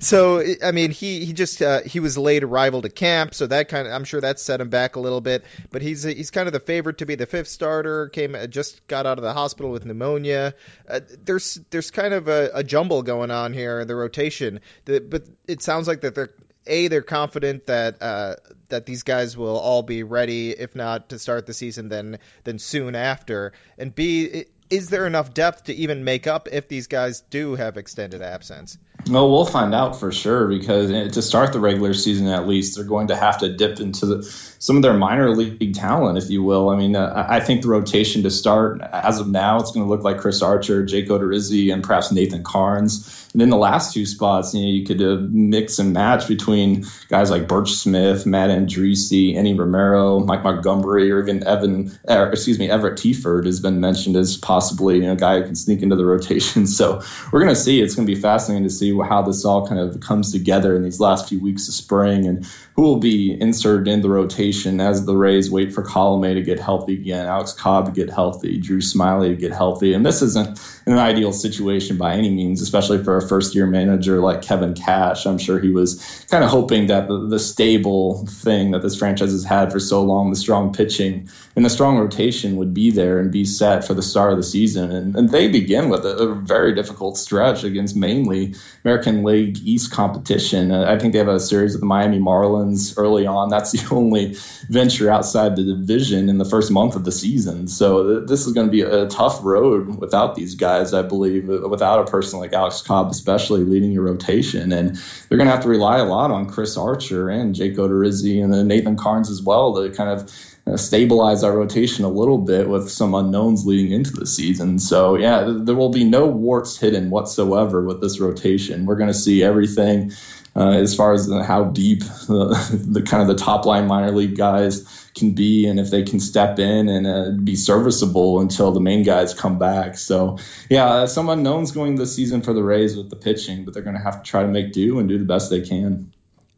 So I mean, he he just uh, he was late arrival to camp, so that kind of I'm sure that set him back a little bit. But he's he's kind of the favorite to be the fifth starter. Came uh, just got out of the hospital with pneumonia. Uh, there's there's kind of a, a jumble going on here in the rotation. The, but it sounds like that they're a they're confident that uh, that these guys will all be ready, if not to start the season, then then soon after. And b is there enough depth to even make up if these guys do have extended absence? Well, we'll find out for sure because to start the regular season, at least, they're going to have to dip into the, some of their minor league talent, if you will. I mean, uh, I think the rotation to start, as of now, it's going to look like Chris Archer, Jake Odorizzi, and perhaps Nathan Karns. And in the last two spots, you know, you could uh, mix and match between guys like Burch Smith, Matt Andriese, Enny Romero, Mike Montgomery, or even Evan, or, excuse me, Everett Teaford has been mentioned as possibly you know, a guy who can sneak into the rotation. So we're going to see. It's going to be fascinating to see how this all kind of comes together in these last few weeks of spring and who will be inserted in the rotation as the Rays wait for Colome to get healthy again, Alex Cobb to get healthy, Drew Smyly to get healthy. And this isn't an ideal situation by any means, especially for a first year manager like Kevin Cash. I'm sure he was kind of hoping that the, the stable thing that this franchise has had for so long, the strong pitching and the strong rotation would be there and be set for the start of the season. And, and they begin with a, a very difficult stretch against mainly American League East competition. Uh, I think they have a series with the Miami Marlins early on. That's the only venture outside the division in the first month of the season. So th- this is going to be a tough road without these guys, I believe, uh, without a person like Alex Cobb, especially leading your rotation. And they're going to have to rely a lot on Chris Archer and Jake Odorizzi and Nathan Karns as well to kind of uh, stabilize our rotation a little bit with some unknowns leading into the season. So yeah, there will be no warts hidden whatsoever with this rotation. We're going to see everything uh, as far as how deep uh, the kind of the top line minor league guys can be and if they can step in and uh, be serviceable until the main guys come back. So yeah, uh, some unknowns going this season for the Rays with the pitching, but they're going to have to try to make do and do the best they can.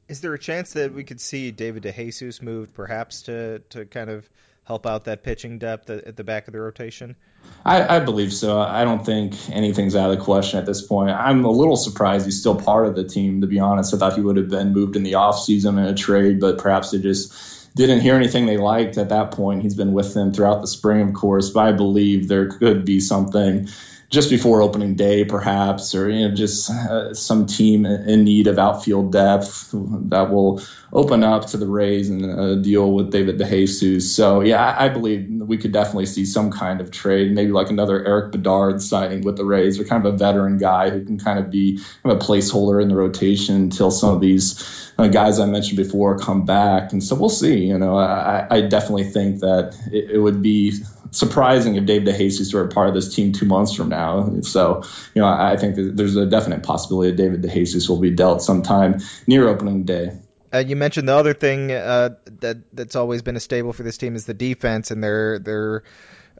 Is there a chance that we could see David DeJesus moved perhaps to, to kind of help out that pitching depth at, the back of the rotation? I, I, believe so. I don't think anything's out of the question at this point. I'm a little surprised he's still part of the team, to be honest. I thought he would have been moved in the offseason in a trade, but perhaps they just didn't hear anything they liked at that point. He's been with them throughout the spring, of course, but I believe there could be something just before opening day, perhaps, or you know, just uh, some team in need of outfield depth that will open up to the Rays and uh, deal with David DeJesus. So yeah, I, I, believe we could definitely see some kind of trade, maybe like another Erik Bedard signing with the Rays, or kind of a veteran guy who can kind of be kind of a placeholder in the rotation until some of these uh, guys I mentioned before come back. And so we'll see. You know, I, I definitely think that it, it would be surprising if Dave DeJesus were a part of this team two months from now. So, you know, I think there's a definite possibility that David DeJesus will be dealt sometime near opening day. Uh, you mentioned the other thing uh, that that's always been a stable for this team is the defense, and their their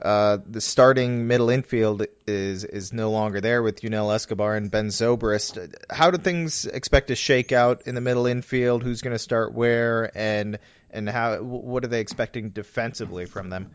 uh, the starting middle infield is is no longer there with Yunel Escobar and Ben Zobrist. How do things expect to shake out in the middle infield? Who's going to start where, and and how what are they expecting defensively from them?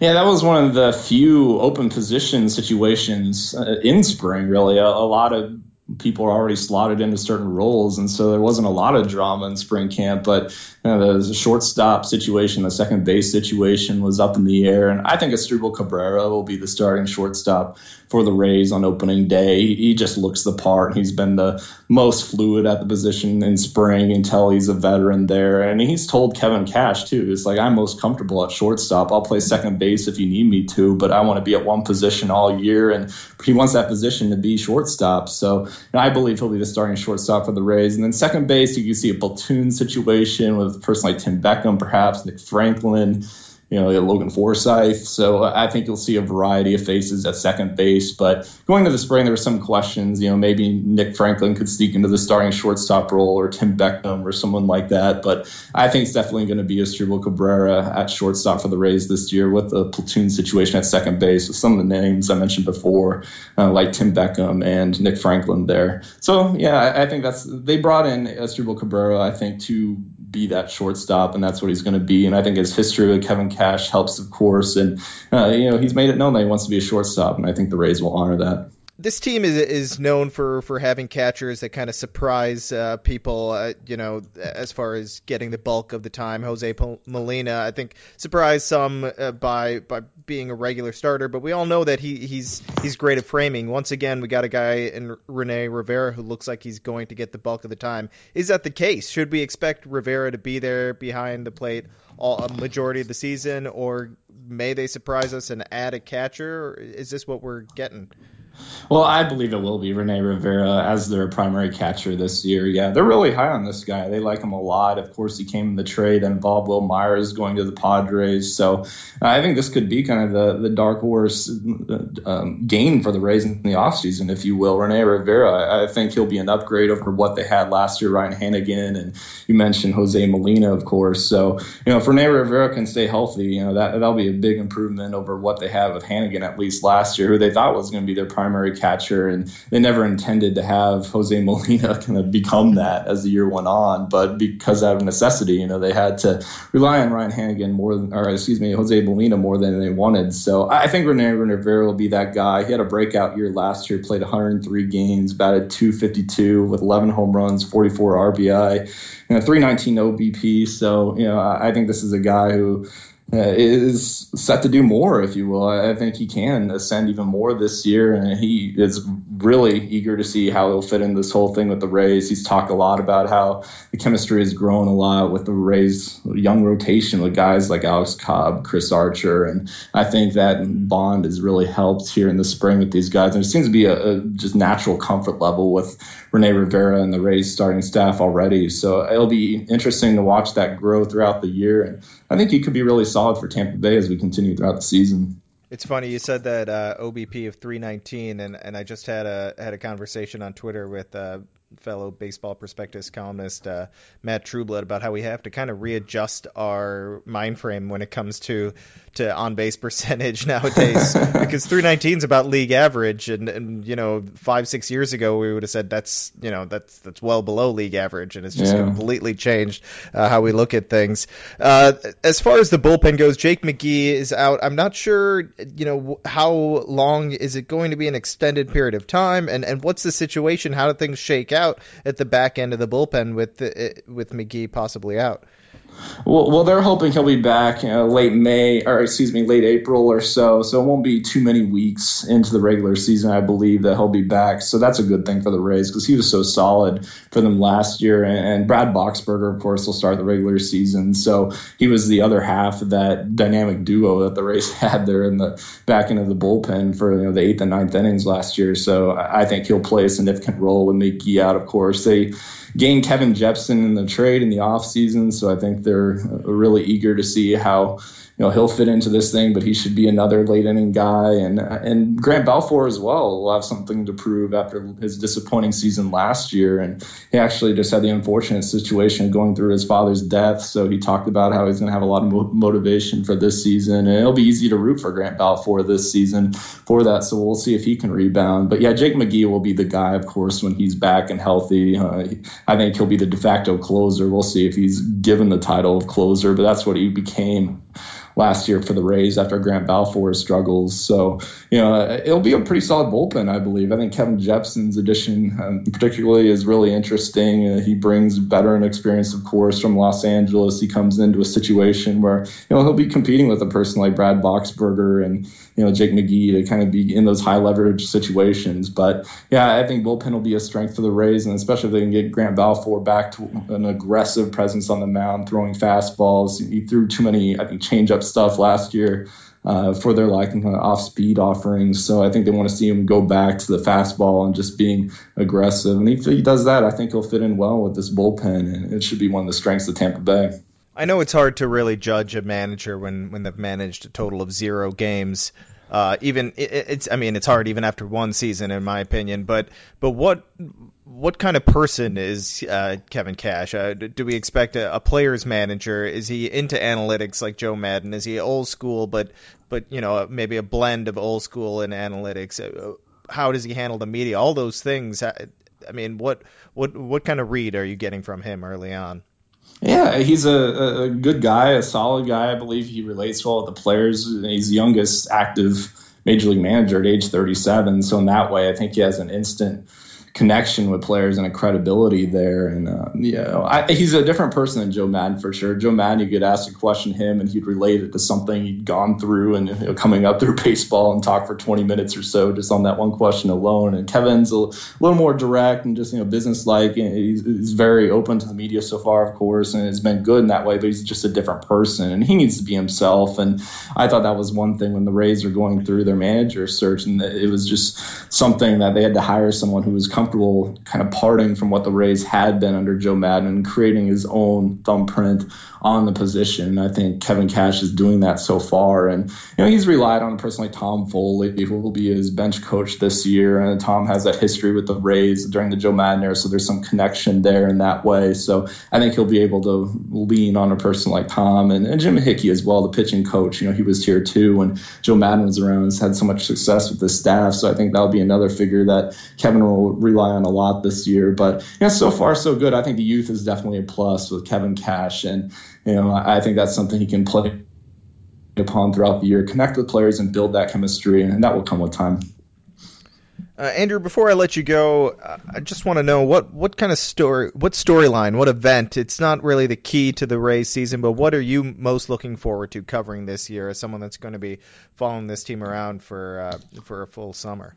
Yeah, that was one of the few open position situations uh, in spring. Really, a, a lot of people are already slotted into certain roles, and so there wasn't a lot of drama in spring camp. But you know, the shortstop situation, the second base situation was up in the air, and I think Asdrubal Cabrera will be the starting shortstop for the Rays on opening day. He just looks the part. He's been the most fluid at the position in spring until he's a veteran there, and he's told Kevin Cash too. It's like I'm most comfortable at shortstop. I'll play second base if you need me to, but I want to be at one position all year, and he wants that position to be shortstop. So and I believe he'll be the starting shortstop for the Rays. And then second base, you can see a platoon situation with a person like Tim Beckham, perhaps Nick Franklin you know, Logan Forsythe. So I think you'll see a variety of faces at second base. But going to the spring, there were some questions. You know, maybe Nick Franklin could sneak into the starting shortstop role or Tim Beckham or someone like that. But I think it's definitely going to be Asdrubal Cabrera at shortstop for the Rays this year with the platoon situation at second base with some of the names I mentioned before, uh, like Tim Beckham and Nick Franklin there. So yeah, I, I think that's they brought in Asdrubal Cabrera, I think, to be that shortstop, and that's what he's going to be. And I think his history with Kevin Cash helps, of course. And uh, you know, he's made it known that he wants to be a shortstop, and I think the Rays will honor that this team is is known for for having catchers that kind of surprise uh, people. Uh, you know, as far as getting the bulk of the time. Jose Molina, I think, surprised some uh, by by being a regular starter, but we all know that he he's he's great at framing. Once again, we got a guy in Rene Rivera who looks like he's going to get the bulk of the time. Is that the case? Should we expect Rivera to be there behind the plate all a majority of the season, or may they surprise us and add a catcher? Is this what we're getting? Well, I believe it will be Rene Rivera as their primary catcher this year. Yeah, they're really high on this guy. They like him a lot. Of course, he came in the trade and Bob Wil Myers is going to the Padres. So I think this could be kind of the, the dark horse um, gain for the Rays in the offseason, if you will. Rene Rivera, I think he'll be an upgrade over what they had last year, Ryan Hanigan, And you mentioned Jose Molina, of course. So, you know, if Rene Rivera can stay healthy, you know, that, that'll be a big improvement over what they had with Hannigan, at least last year, who they thought was going to be their primary catcher, and they never intended to have Jose Molina kind of become that as the year went on. But because out of necessity, you know, they had to rely on Ryan Hanigan more than, or excuse me, Jose Molina more than they wanted. So I think Rene Rivera will be that guy. He had a breakout year last year, played 103 games, batted 252 with 11 home runs, 44 RBI, and a 319 OBP. So you know, I think this is a guy who Uh, is set to do more, if you will. I think he can ascend even more this year, and he is really eager to see how he'll fit in this whole thing with the Rays. He's talked a lot about how the chemistry has grown a lot with the Rays' young rotation with guys like Alex Cobb, Chris Archer, and I think that bond has really helped here in the spring with these guys. And it seems to be a, a just natural comfort level with Rene Rivera and the Rays starting staff already. So it'll be interesting to watch that grow throughout the year, and I think he could be really solid for Tampa Bay as we continue throughout the season. It's funny you said that uh, OBP of 319, and, and I just had a had a conversation on Twitter with uh, fellow baseball prospectus columnist uh, Matt Trueblood about how we have to kind of readjust our mind frame when it comes to to on base percentage nowadays. Because 319 is about league average and, and you know five six years ago we would have said that's you know that's that's well below league average and it's just yeah. completely changed uh, how we look at things. Uh, as far as the bullpen goes Jake McGee is out. I'm not sure you know how long is it going to be an extended period of time and and what's the situation? How do things shake out at the back end of the bullpen with the, eh, with McGee possibly out well, well, they're hoping he'll be back you know, late May, or excuse me, late April or so. So it won't be too many weeks into the regular season, I believe, that he'll be back. So that's a good thing for the Rays because he was so solid for them last year. And Brad Boxberger, of course, will start the regular season. So he was the other half of that dynamic duo that the Rays had there in the back end of the bullpen for you know the eighth and ninth innings last year. So I think he'll play a significant role with McGee out. Of course, they gained Kevin Jepsen in the trade in the offseason. So I think they're really eager to see how you know he'll fit into this thing, but he should be another late inning guy. And and Grant Balfour as well will have something to prove after his disappointing season last year. And he actually just had the unfortunate situation going through his father's death. So he talked about how he's going to have a lot of mo- motivation for this season, and it'll be easy to root for Grant Balfour this season for that. So we'll see if he can rebound. But yeah, Jake McGee will be the guy, of course, when he's back and healthy. Uh, I think he'll be the de facto closer. We'll see if he's given the title of closer, but that's what he became last year for the Rays after Grant Balfour struggles. So, you know, it'll be a pretty solid bullpen, I believe. I think Kevin Jepsen's addition, um, particularly, is really interesting. Uh, he brings veteran experience, of course, from Los Angeles. He comes into a situation where, you know, he'll be competing with a person like Brad Boxberger and, you know, Jake McGee to kind of be in those high leverage situations. But yeah, I think bullpen will be a strength for the Rays, and especially if they can get Grant Balfour back to an aggressive presence on the mound, throwing fastballs. He threw too many, I think, changeup stuff last year. Uh, for their like kind of off speed offerings. So I think they want to see him go back to the fastball and just being aggressive. And if he does that, I think he'll fit in well with this bullpen, and it should be one of the strengths of Tampa Bay. I know it's hard to really judge a manager when, when they've managed a total of zero games. Uh, even it, it's, I mean, it's hard even after one season, in my opinion. But but what what kind of person is uh, Kevin Cash? Uh, do we expect a, a, player's manager? Is he into analytics like Joe Maddon? Is he old school, but but you know maybe a blend of old school and analytics? Uh, how does he handle the media? All those things. I mean, what what what kind of read are you getting from him early on? Yeah, he's a, a good guy, a solid guy. I believe he relates well with the players. He's the youngest active major league manager at age 37. So in that way, I think he has an instant connection with players and a credibility there. And uh, you know, I, he's a different person than Joe Maddon for sure. Joe Maddon, you could ask a question him, and he'd relate it to something he'd gone through and you know, coming up through baseball and talk for 20 minutes or so just on that one question alone. And Kevin's a little more direct and just you know business like. He's, he's very open to the media so far, of course, and it's been good in that way. But he's just a different person, and he needs to be himself. And I thought that was one thing when the Rays were going through their manager search, and it was just something that they had to hire someone who was comfortable kind of parting from what the Rays had been under Joe Maddon and creating his own thumbprint on the position. I think Kevin Cash is doing that so far. And, you know, he's relied on a person like Tom Foley, who will be his bench coach this year. And Tom has that history with the Rays during the Joe Maddon era. So there's some connection there in that way. So I think he'll be able to lean on a person like Tom and, and Jim Hickey as well, the pitching coach. You know, he was here too when Joe Maddon was around and has had so much success with the staff. So I think that'll be another figure that Kevin will rely on a lot this year. But, you know, so far so good. I think the youth is definitely a plus with Kevin Cash. And, you know, I think that's something he can play upon throughout the year, connect with players and build that chemistry, and that will come with time. Uh, Andrew, before I let you go, uh, I just want to know what, what kind of story, what storyline, what event? It's not really the key to the Rays season, but what are you most looking forward to covering this year as someone that's going to be following this team around for uh, for a full summer?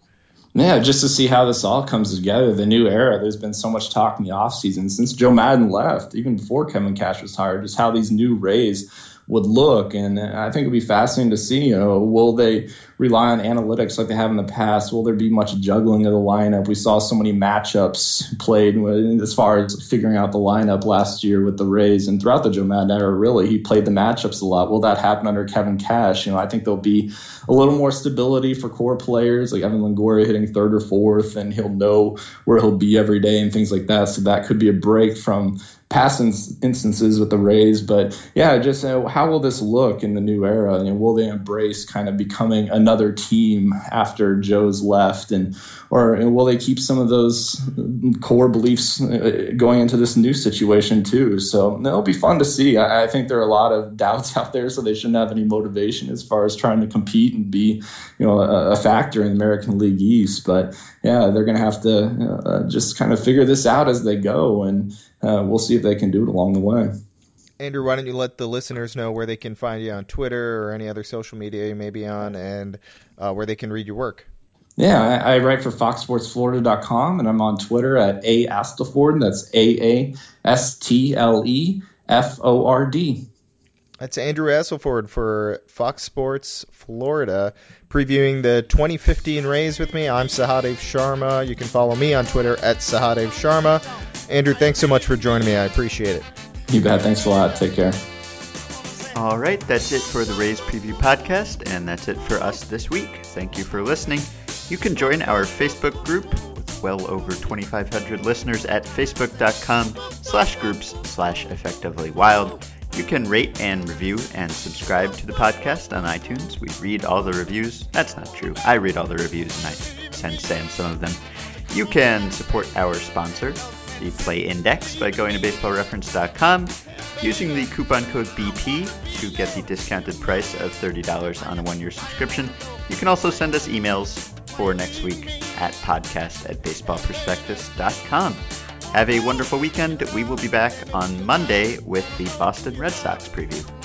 Yeah, just to see how this all comes together, the new era. There's been so much talk in the offseason since Joe Maddon left, even before Kevin Cash was hired, just how these new Rays would look. And I think it'd be fascinating to see, you know, will they rely on analytics like they have in the past? Will there be much juggling of the lineup? We saw so many matchups played as far as figuring out the lineup last year with the Rays and throughout the Joe Maddon era, really, he played the matchups a lot. Will that happen under Kevin Cash? You know, I think there'll be a little more stability for core players like Evan Longoria hitting third or fourth, and he'll know where he'll be every day and things like that. So that could be a break from past instances with the Rays. But yeah, just uh, how will this look in the new era? And will they embrace kind of becoming another team after Joe's left, and or will they keep some of those core beliefs uh, going into this new situation too? So it'll be fun to see. I, think there are a lot of doubts out there, so they shouldn't have any motivation as far as trying to compete and be, you know, a, a factor in the American League East. But yeah, they're going to have to uh, just kind of figure this out as they go and uh, we'll see if they can do it along the way. Andrew, why don't you let the listeners know where they can find you on Twitter or any other social media you may be on, and uh, where they can read your work? Yeah, I, I write for FoxSportsFlorida.com, and I'm on Twitter at a Astleford. That's A A S T L E F O R D. That's Andrew Astleford for Fox Sports Florida, previewing the 2015 Rays with me. I'm Sahadev Sharma. You can follow me on Twitter at Sahadev Sharma. Andrew, thanks so much for joining me. I appreciate it. You bet. Thanks a lot. Take care. All right, that's it for the Rays Preview Podcast, and that's it for us this week. Thank you for listening. You can join our Facebook group with well over 2,500 listeners at facebook.com slash groups slash effectively wild. You can rate and review and subscribe to the podcast on iTunes. We read all the reviews. That's not true. I read all the reviews and I send Sam some of them. You can support our sponsor, the Play Index by going to baseballreference.com, using the coupon code BP to get the discounted price of $30 on a one year subscription. You can also send us emails for next week at podcast at baseballprospectus.com. Have a wonderful weekend. We will be back on Monday with the Boston Red Sox preview.